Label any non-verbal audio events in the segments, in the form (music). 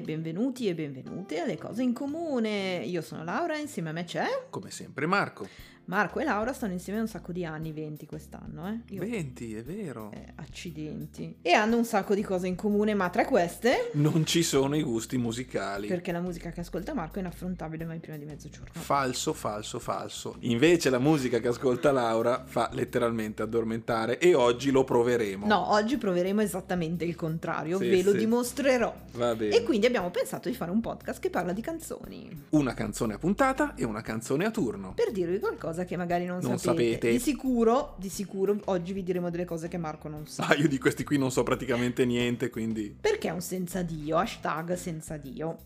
benvenuti e benvenute alle cose in comune. Io sono Laura, insieme a me c'è Come sempre Marco. Marco e Laura stanno insieme un sacco di anni, 20 quest'anno, eh? Io- 20, è vero. eh, accidenti. E hanno un sacco di cose in comune, ma tra queste, Non ci sono i gusti musicali. perché la musica che ascolta Marco è inaffrontabile mai prima di mezzogiorno. Falso, falso, falso. Invece la musica che ascolta Laura fa letteralmente addormentare e oggi lo proveremo. No, oggi proveremo esattamente il contrario, Sì, ve lo sì. dimostrerò. Va bene. E quindi abbiamo pensato di fare un podcast che parla di canzoni. Una canzone a puntata e una canzone a turno. Per dirvi qualcosa che magari non, Non sapete. sapete. Di sicuro, di sicuro, oggi vi diremo delle cose che Marco non sa. Ah, io di questi qui non so praticamente niente, quindi... Perché è un senza Dio? Hashtag senza Dio.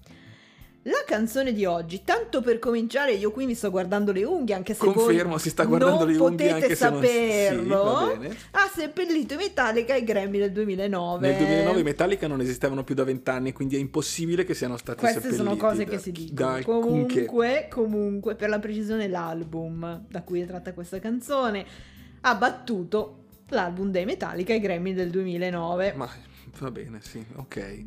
La canzone di oggi, tanto per cominciare, io qui mi sto guardando le unghie, anche se Confermo, si sta guardando le unghie anche se non... Sì, saperlo. ha seppellito i Metallica ai Grammy del 2009. Nel 2009 i Metallica non esistevano più da vent'anni, quindi è impossibile che siano stati Queste seppelliti. sono cose da- che si dicono. da alcunché. Comunque, comunque, per la precisione, l'album da cui è tratta questa canzone ha battuto l'album dei Metallica ai Grammy del 2009. Ma va bene, sì, ok.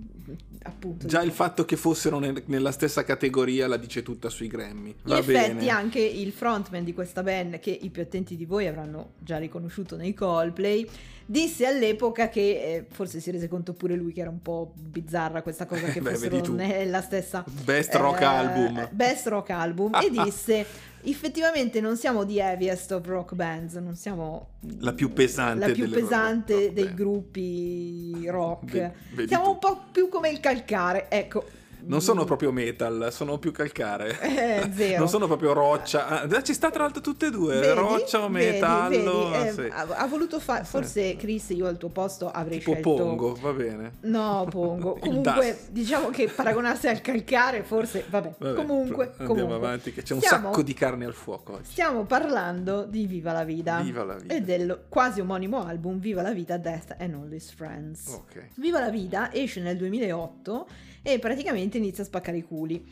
Appunto. Già il fatto che fossero nel- nella stessa categoria la dice tutta sui Grammy. In Va effetti bene. anche il frontman di questa band, che i più attenti di voi avranno già riconosciuto nei Coldplay, disse all'epoca che eh, forse si rese conto pure lui che era un po' bizzarra questa cosa (laughs) che Beh, fossero nella stessa Best rock eh, album. Best rock album e (laughs) disse effettivamente non siamo di heaviest of rock bands, non siamo La più pesante la più pesante rock dei band. gruppi rock. Ve- vedi siamo tu. un po' più come il calcare, ecco. Non sono proprio metal, sono più calcare. Eh, zero. (laughs) Non sono proprio roccia. Ah, ci sta tra l'altro tutte e due, Vedi? roccia o Vedi, metallo. vedi, eh, sì. ha, voluto fare forse Chris io al tuo posto avrei Tipo scelto pongo, va bene. no pongo (laughs) comunque DAS. diciamo che paragonarsi al calcare forse vabbè, Vabbè, comunque andiamo comunque. avanti che c'è un Stiamo- sacco di carne al fuoco oggi. stiamo parlando di Viva la Vida Viva la vita. e del quasi omonimo album Viva la Vida Death and All His Friends Ok. Viva la Vida esce nel 2008 e praticamente inizia a spaccare i culi.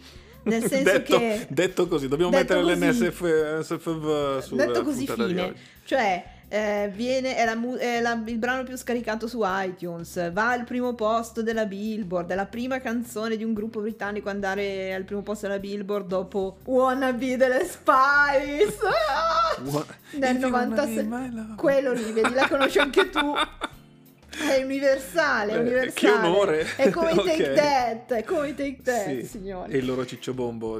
Nel (laughs) senso detto, che detto così, dobbiamo detto mettere così- l'NSF SFV sulla detto così fine. cioè eh, viene, è, la è la- il brano più scaricato su iTunes. Va al primo posto della Billboard è la prima canzone di un gruppo britannico ad andare al primo posto della Billboard dopo Wanna Be delle Spice. (laughs) Ah! What- Nel If you wanna 96 be my love. quello lì vedi la conosci anche tu (laughs) è universale, è universale. che onore. È come i (laughs) Take. That, è come i Take That, Sì. signori. E il loro cicciobombo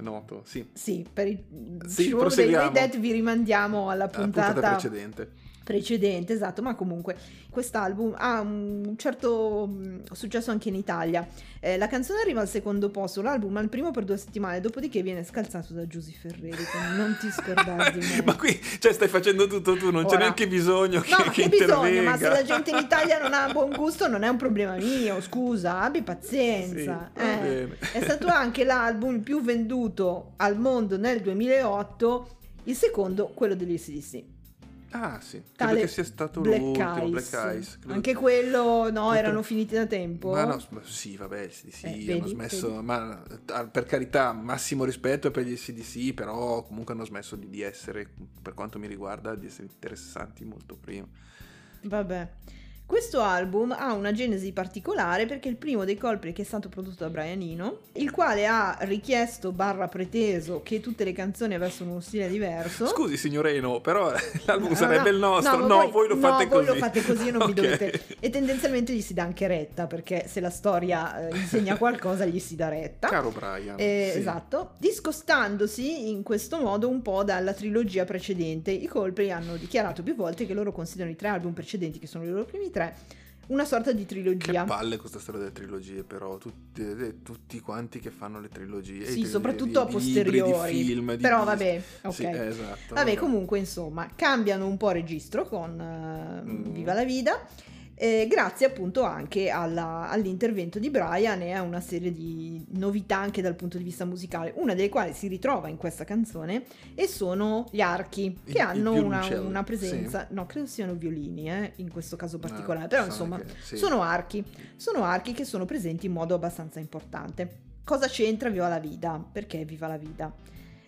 noto, sì. Sì, per i Sì, show dei. Take That vi rimandiamo alla La puntata, puntata precedente. Precedente, esatto, ma comunque quest'album ha un certo mm, successo anche in Italia. Eh, la canzone arriva al secondo posto, l'album al primo per due settimane, dopodiché viene scalzato da Giusy Ferreri, non ti scordare di (laughs) me. Ma qui, cioè, stai facendo tutto tu, non c'è Ora- neanche bisogno che, No, che che bisogno, ma se la gente in Italia non ha (laughs) buon gusto non è un problema mio, scusa, abbi pazienza. Sì, eh. È stato anche l'album più venduto al mondo nel 2008, il secondo quello degli ACDC. Ah, sì. Credo Tale che sia stato Black l'ultimo, Eyes. Black Eyes. credo- Anche quello, no, Tutto- erano finiti da tempo. Ma no, sì, vabbè, sì, sì, Eh, hanno vedi, smesso, vedi. ma ah, per carità, massimo rispetto per gli SDC, però comunque hanno smesso di, di essere, per quanto mi riguarda, di essere interessanti molto prima. Vabbè. Questo album ha una genesi particolare perché è il primo dei Coldplay che è stato prodotto da Brian Eno, il quale ha richiesto barra preteso che tutte le canzoni avessero uno stile diverso. Scusi, signor Eno, però (laughs) l'album No, sarebbe no, il nostro. ma No, voi lo fate no, così. voi lo fate così e non mi (laughs) Ok. dovete. E tendenzialmente gli si dà anche retta, perché se la storia eh, insegna qualcosa gli si dà retta. Caro Brian. Eh, sì. Esatto, discostandosi in questo modo un po' dalla trilogia precedente. I Coldplay hanno dichiarato più volte che loro considerano i tre album precedenti, che sono i loro primi tre, una sorta di Che trilogia. palle questa storia delle trilogie, però. Tutti, eh, tutti quanti che fanno le trilogie. Sì, Di- soprattutto a posteriori. Di film, di Però dis- vabbè, ok. Sì, esatto. Vabbè, comunque, insomma, cambiano un po' registro con eh, Mm. Viva la Vida. Eh, grazie appunto anche alla- all'intervento di Brian e a una serie di novità anche dal punto di vista musicale, una delle quali si ritrova in questa canzone e sono gli archi che Il- il hanno una, violoncello, una presenza, no credo siano violini eh, in questo caso particolare, Ah, però insomma che- sì. sono archi, sono archi che sono presenti in modo abbastanza importante. Cosa c'entra Viva la Vida? Perché Viva la Vida?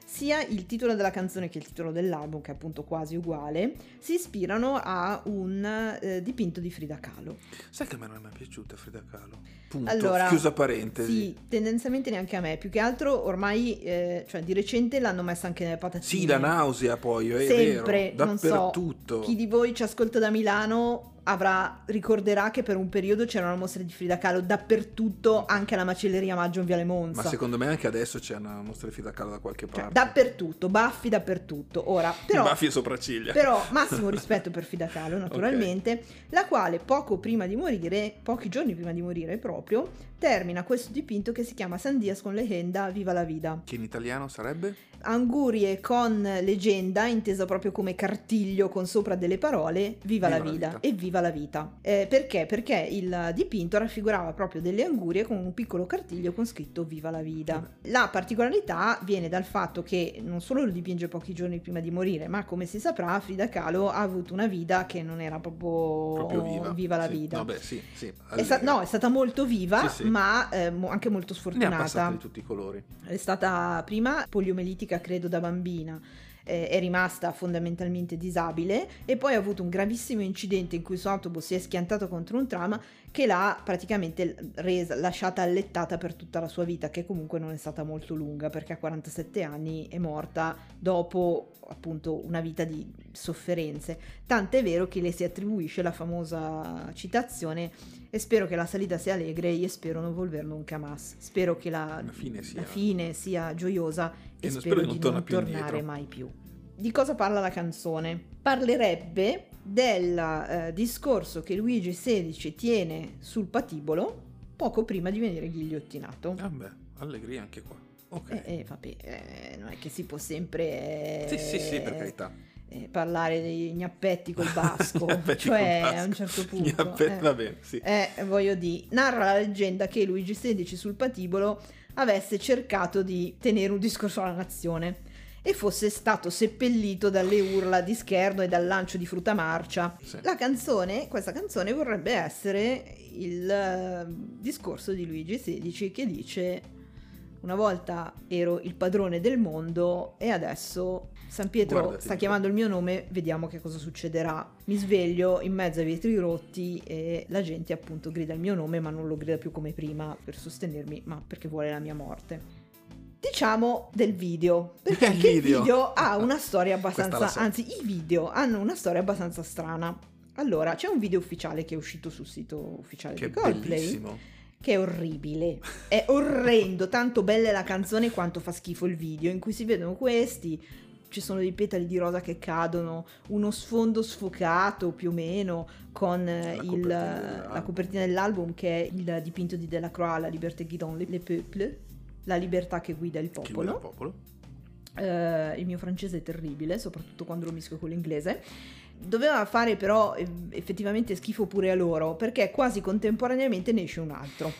Sia il titolo della canzone che il titolo dell'album, che è appunto quasi uguale, si ispirano a un eh, dipinto di Frida Kahlo. Sai che a me non è mai piaciuta Frida Kahlo? Punto. Allora, Chiusa parentesi. Sì, tendenzialmente neanche a me. Più che altro ormai, eh, cioè di recente l'hanno messa anche nelle patatine. Sì, la nausea poi, è Sempre, vero. non so, Dappertutto. chi di voi ci ascolta da Milano avrà, ricorderà che per un periodo c'era una mostra di Frida Kahlo dappertutto, anche alla macelleria Maggio in Viale Monza. Ma secondo me anche adesso c'è una mostra di Frida Kahlo da qualche Cioè, parte. dappertutto, baffi dappertutto. Ora, però, Baffi e sopracciglia. però (laughs) massimo rispetto per Frida Kahlo, naturalmente, la quale poco prima di morire, pochi giorni prima di morire proprio, termina questo dipinto che si chiama Sandias con legenda Viva la vida. Che in italiano sarebbe? Angurie con leggenda, intesa proprio come cartiglio con sopra delle parole, viva, la, Viva la vita. e viva la vita. Eh, perché? Perché il dipinto raffigurava proprio delle angurie con un piccolo cartiglio con scritto viva la vita. La particolarità viene dal fatto che non solo lo dipinge pochi giorni prima di morire, ma come si saprà Frida Kahlo ha avuto una vita che non era proprio, Proprio viva. la Sì. vita. Vabbè, sì, sì. È sta- no, è stata molto viva, Sì, sì. Ma eh, anche molto Ne ha sfortunata. di tutti i colori. È stata prima poliomelitica, credo, da bambina. Eh, è rimasta fondamentalmente disabile e poi ha avuto un gravissimo incidente in cui il suo autobus si è schiantato contro un tram che l'ha praticamente resa, lasciata allettata per tutta la sua vita, che comunque non è stata molto lunga perché a 47 anni è morta dopo appunto una vita di sofferenze. Tant'è vero che le si attribuisce la famosa citazione e spero che la salita sia allegre e spero non volver nunca más. Spero che la, La fine sia- la fine sia gioiosa e, E spero, spero di non torna non tornare mai più. Di cosa parla la canzone? Parlerebbe del eh, discorso che Luigi XVI tiene sul patibolo poco prima di venire ghigliottinato. Vabbè, allegria anche qua. Ok. E eh, vabbè, eh, non è che si può sempre sì, sì, sì, per eh, carità. eh, parlare dei gnappetti col basco, (laughs) cioè basco. a un certo punto. Gnappetti, eh. Va bene, sì. Eh, voglio dire, narra la leggenda che Luigi XVI sul patibolo avesse cercato di tenere un discorso alla nazione e fosse stato seppellito dalle urla di scherno e dal lancio di frutta marcia. Sì. La canzone, questa canzone vorrebbe essere il eh, discorso di Luigi XVI che dice una volta ero il padrone del mondo e adesso San Pietro Guardati sta po'. chiamando il mio nome, vediamo che cosa succederà. Mi sveglio in mezzo ai vetri rotti e la gente appunto grida il mio nome ma non lo grida più come prima per sostenermi, ma perché vuole la mia morte. Diciamo del video, perché Il video. video ha una storia abbastanza, so. anzi i video hanno una storia abbastanza strana. Allora, c'è un video ufficiale che è uscito sul sito ufficiale Che di Coldplay che è orribile. È orrendo, tanto bella è la canzone quanto fa schifo il video, in cui si vedono questi, ci sono dei petali di rosa che cadono, uno sfondo sfocato più o meno con eh, La il- copertina dell'album. la copertina dell'album che è il dipinto di Delacroix, La liberté guidant le peuple, la libertà che guida il Chi guida il popolo. popolo? Eh, il mio francese è terribile, soprattutto quando lo mischio con l'inglese. Doveva fare però effettivamente schifo pure a loro, perché quasi contemporaneamente ne esce un altro.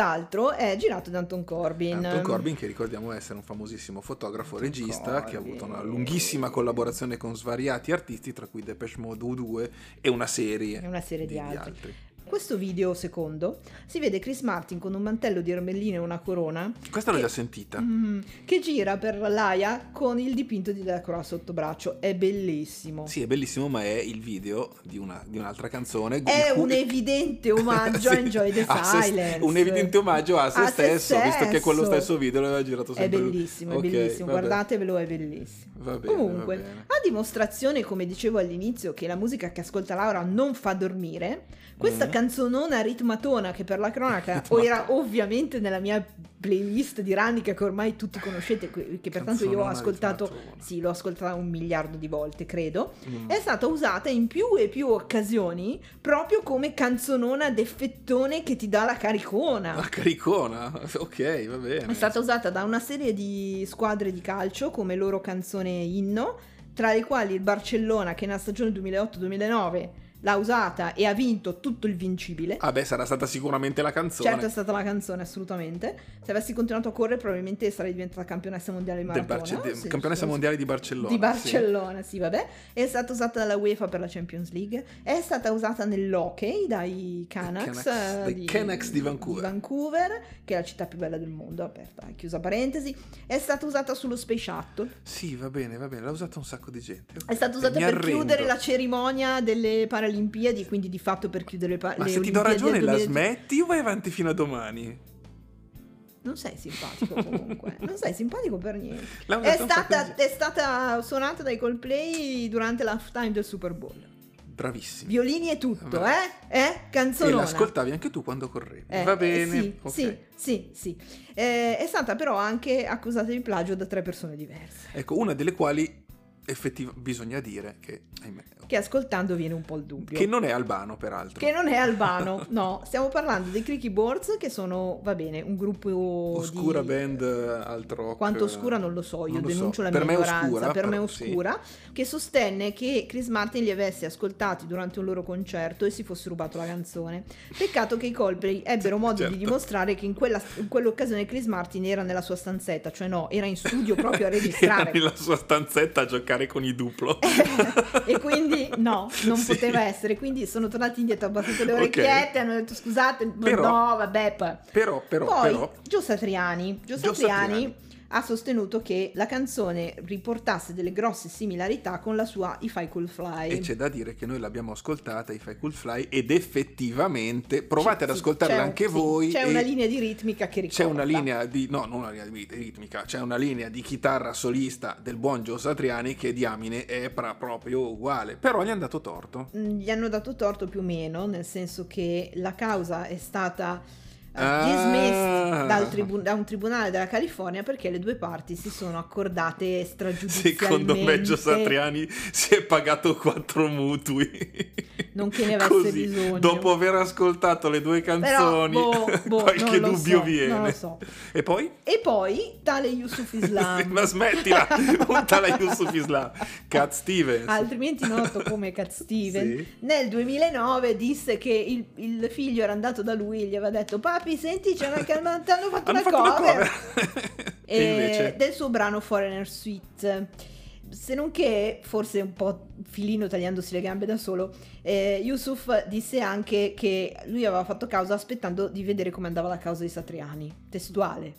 Quest'altro è girato da Anton Corbin. Anton Corbin, che ricordiamo essere un famosissimo fotografo Anton regista che ha avuto Corbin. una lunghissima collaborazione con svariati artisti, tra cui Depeche Mode U2 e una serie, E una serie di, di altri. Questo video secondo si vede Chris Martin con un mantello di ermelline e una corona Questa l'ho Che- già sentita. mm, che gira per l'AIA con il dipinto di Delacroix sotto braccio. È bellissimo. Sì, è bellissimo, ma è il video di, una- di un'altra canzone. È cui- un evidente omaggio a (laughs) Sì, Enjoy the a se- Silence. un evidente omaggio a se A se stesso, visto che quello stesso. video l'aveva girato È sempre lui. bellissimo, è Ok, bellissimo, guardatevelo, è bellissimo. Bene, Comunque, a dimostrazione, come dicevo all'inizio, che la musica che ascolta Laura non fa dormire, questa Mm. Canzonona ritmatona che per la cronaca o era ovviamente nella mia playlist di Rannica che ormai tutti conoscete, che pertanto io ho ascoltato, ritmatona. sì, l'ho ascoltata un miliardo di volte, credo, Mm. è stata usata in più e più occasioni proprio come canzonona d'effettone che ti dà la caricona. La caricona, (laughs) ok, va bene. È stata usata da una serie di squadre di calcio come loro canzone inno, tra le quali il Barcellona che nella stagione 2008-2009 l'ha usata e ha vinto tutto il vincibile. Ah beh, sarà stata sicuramente la canzone. Certo, è stata la canzone, assolutamente. Se avessi continuato a correre, probabilmente sarei diventata campionessa mondiale di maratona. Barce- Sì, campionessa sì, mondiale di Barcellona. Di sì. Barcellona, sì. vabbè. È stata usata dalla UEFA per la Champions League. È stata usata nell'hockey dai Canucks. Canucks- eh, dai Canucks di Vancouver. Vancouver, che è la città più bella del mondo, aperta chiusa parentesi. È stata usata sullo Space Shuttle. Sì, va bene, va bene, l'ha usata un sacco di gente. ok. È stata usata per arrendo. chiudere la cerimonia delle Paralimpiadi, quindi di fatto per chiudere le, pa- Ma le se ti do ragione, la 2000 smetti o vai avanti fino a domani? Non sei simpatico comunque, non sei simpatico per niente. È stata, è stata suonata dai Coldplay durante l'halftime del Super Bowl. Bravissimi. Violini e tutto, Vabbè. eh? Eh? E Canzonona. l'ascoltavi anche tu quando correvi. Eh, va eh, bene. sì, ok. sì, sì, sì. Eh, è stata però anche accusata di plagio da tre persone diverse. Ecco, una delle quali effettiva bisogna dire che, ahimè, Che ascoltando viene un po' il dubbio. che non è albano peraltro. Che non è albano, (laughs) no. Stiamo parlando dei Creaky Boards, che sono, va bene, un gruppo Oscura di... band, alt rock. Quanto oscura non lo so, io non denuncio so. la Per mia ignoranza, oscura, per me è però, sì. oscura, che sostenne che Chris Martin li avesse ascoltati durante un loro concerto e si fosse rubato la canzone. Peccato che i Coldplay ebbero modo Certo. di dimostrare che in, quella- in quell'occasione Chris Martin era nella sua stanzetta, cioè no, era in studio proprio a (laughs) Era registrare. nella sua stanzetta a giocare con i duplo. (laughs) e (laughs) quindi no, non Sì. poteva essere. Quindi sono tornati indietro, hanno battuto le orecchiette, hanno detto scusate, Però- no, vabbè. Però, però, Poi però, Gio Gio Satriani Satriani. Ha sostenuto che la canzone riportasse delle grosse similarità con la sua If I Could Fly. e c'è da dire che noi l'abbiamo ascoltata, i Fai Cool Fly, ed effettivamente provate ad Sì, ascoltarla c'è un- anche sì, voi. C'è una linea di ritmica che ricorda. C'è una linea di. No, non una linea di ritmica, c'è una linea di chitarra solista del buon Gio Satriani che diamine è pra- proprio uguale. Però gli hanno dato torto. Mm, Gli hanno dato torto più o meno, nel senso che la causa è stata Ah. dismessa dal tribu- da un tribunale della California perché le due parti si sono accordate stragiudizialmente. Secondo me Gio Satriani si è pagato quattro mutui. Non che ne avesse Così, bisogno. Dopo aver ascoltato le due Però, canzoni, boh, boh, (laughs) qualche dubbio so, viene. So. E poi? E poi tale Yusuf Islam. (laughs) Ma smettila, puntala Yusuf Islam. Cat Stevens. altrimenti noto come Cat Steven, Sì. nel 2009 disse che il, il figlio era andato da lui e gli aveva detto papi senti c'è una, ti hanno fatto, Hanno una, fatto cover, cover. E del suo brano Foreigner Suite se non che, forse un po' filino tagliandosi le gambe da solo, eh, Yusuf disse anche che lui aveva fatto causa aspettando di vedere come andava la causa di Satriani, testuale.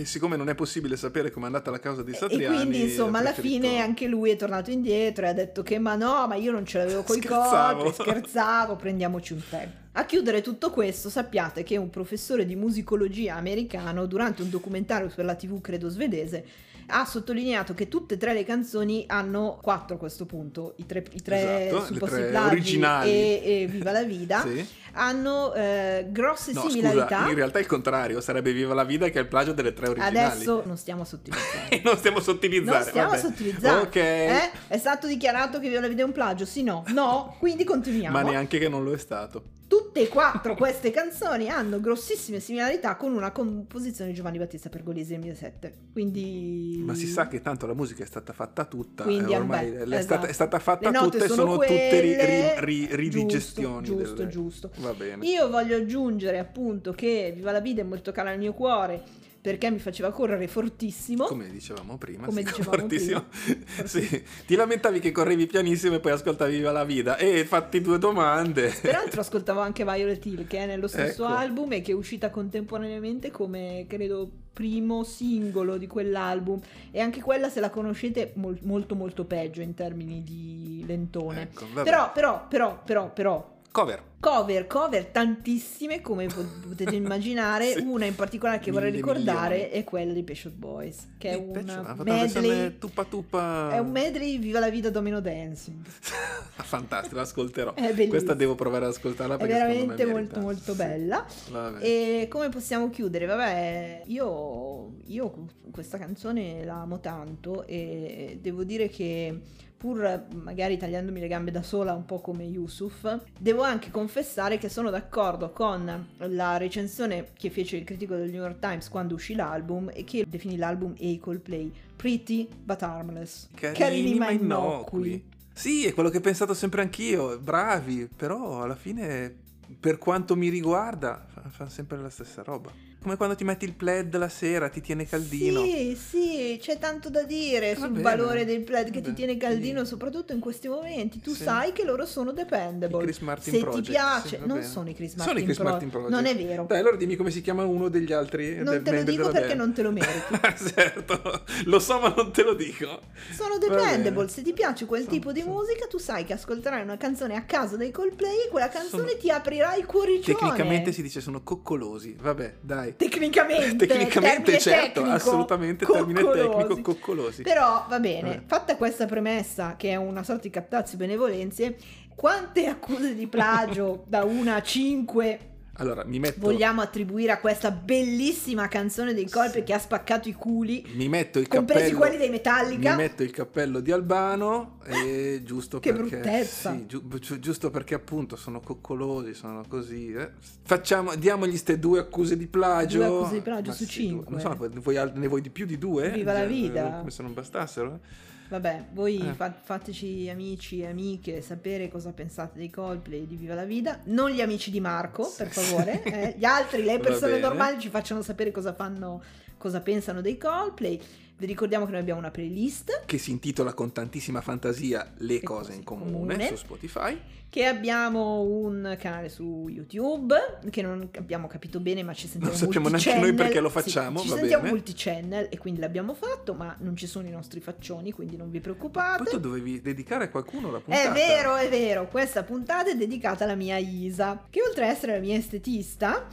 E siccome non è possibile sapere com'è andata la causa di Satriani... e quindi insomma alla preferito- fine anche lui è tornato indietro e ha detto che ma no ma io non ce l'avevo coi corpi scherzavo prendiamoci un tè a chiudere tutto questo sappiate che un professore di musicologia americano durante un documentario per la tv credo svedese ha sottolineato che tutte e tre le canzoni hanno quattro a questo punto i tre, i tre Esatto, tre originali. e, e Viva la Vida (laughs) Sì. hanno eh, grosse No, similarità scusa, in realtà è il contrario, sarebbe Viva la Vida che è il plagio delle tre originali. adesso non stiamo a sottolineare (laughs) E non stiamo a sottilizzare. Non stiamo vabbè. a sottilizzare. Ok. Eh? È stato dichiarato che Viola la Vida è un plagio? Sì, no. No, quindi continuiamo. Ma neanche che non lo è stato. Tutte e quattro queste canzoni hanno grossissime similarità con una composizione di Giovanni Battista Pergolesi del 2007. Quindi... Ma si sa che tanto la musica è stata fatta tutta. Quindi eh, è un ormai bel- è, stata, esatto. è stata fatta tutta e sono sono tutte ri- quelle. ri- ri- ridigestioni. Giusto, giusto, delle- giusto. Va bene. Io voglio aggiungere appunto che Viva la Vida è molto cara al mio cuore perché mi faceva correre fortissimo. Come dicevamo prima, Come dicevamo fortissimo. prima. Sì, ti lamentavi che correvi pianissimo e poi ascoltavi Viva la Vida e fatti due domande. Peraltro ascoltavo anche Violet Hill che è nello stesso Ecco. album e che è uscita contemporaneamente come credo primo singolo di quell'album e anche quella se la conoscete mol- molto molto peggio in termini di lentone. Ecco. Però però però però però Cover. Cover cover tantissime come po- potete immaginare, (laughs) Sì. una in particolare che vorrei ricordare milioni. è quella di Pet Boys, che è un una medley Tuppa tuppa. è un medley Viva la Vida Domino Dancing. (laughs) Fantastico, l'ascolterò. È bellissimo. Questa devo provare ad ascoltarla È perché me veramente molto molto Sì. bella. Vabbè. E come possiamo chiudere? Vabbè, io, io questa canzone la amo tanto e devo dire che pur magari tagliandomi le gambe da sola un po' come Yusuf, devo anche confessare che sono d'accordo con la recensione che fece il critico del New York Times quando uscì l'album e che definì l'album e i Coldplay Pretty but harmless. Carini ma innocui. Sì, è quello che ho pensato sempre anch'io, bravi, però alla fine, per quanto mi riguarda, fanno sempre la stessa roba come quando ti metti il plaid la sera, ti tiene caldino. Sì, sì, c'è tanto da dire Va sul bene. valore del plaid che Va ti tiene caldino, sì. soprattutto in questi momenti. Tu sì. sai che loro sono dependable. I Chris Martin Se Project. ti piace, non bene. sono i Chris Martin, sono i Chris Pro- Martin Project. Non è vero. Dai, allora dimmi come si chiama uno degli altri. Non te lo dico perché band. non te lo meriti. (laughs) certo, lo so, ma non te lo dico. Sono dependable. Se ti piace quel sono, tipo di sono. musica, tu sai che ascolterai una canzone a caso dei Coldplay, quella canzone sono... ti aprirà il cuoricione. Tecnicamente si dice sono coccolosi. Vabbè, dai. Tecnicamente tecnicamente certo, tecnico, assolutamente coccolosi. termine tecnico, coccolosi. Però va bene, eh. fatta questa premessa che è una sorta di captazio benevolenze, quante accuse di plagio (laughs) da 1 a 5 allora, mi metto... Vogliamo attribuire a questa bellissima canzone dei colpi sì. che ha spaccato i culi. Mi metto il compresi cappello... quelli dei Metallica. Mi metto il cappello di Albano e giusto che perché... bruttezza! Sì, giu- giusto perché appunto sono coccolosi, sono così. Eh. Facciamo, diamogli ste due accuse di plagio. Due accuse di plagio Ma su sì, cinque. Non so, vuoi, ne vuoi di più di due? Viva la vita! Come se non bastassero. Vabbè, voi eh. fa- fateci amici e amiche sapere cosa pensate dei Coldplay di Viva la Vida. Non gli amici di Marco, per favore. (laughs) Eh. Gli altri, le persone normali ci facciano sapere cosa fanno, cosa pensano dei Coldplay. Vi ricordiamo che noi abbiamo una playlist che si intitola con tantissima fantasia Le, cose, in comune, comune su Spotify. Che abbiamo un canale su YouTube che non abbiamo capito bene, ma ci sentiamo Non sappiamo neanche noi perché lo facciamo. Sì, ci sentiamo bene. multi-channel e quindi l'abbiamo fatto, ma non ci sono i nostri faccioni, quindi non vi preoccupate. Poi tu dovevi dedicare a qualcuno la puntata. È vero, è vero. Questa puntata è dedicata alla mia Isa, che oltre ad essere la mia estetista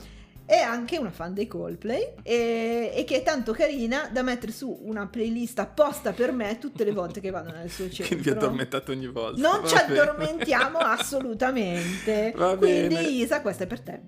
è anche una fan dei Coldplay e, e, che è tanto carina da mettere su una playlist apposta per me tutte le volte che vado nel suo (laughs) centro. Che vi addormentate ogni volta. Non Va ci bene. addormentiamo (laughs) assolutamente. Va Quindi bene. Isa, questa è per te.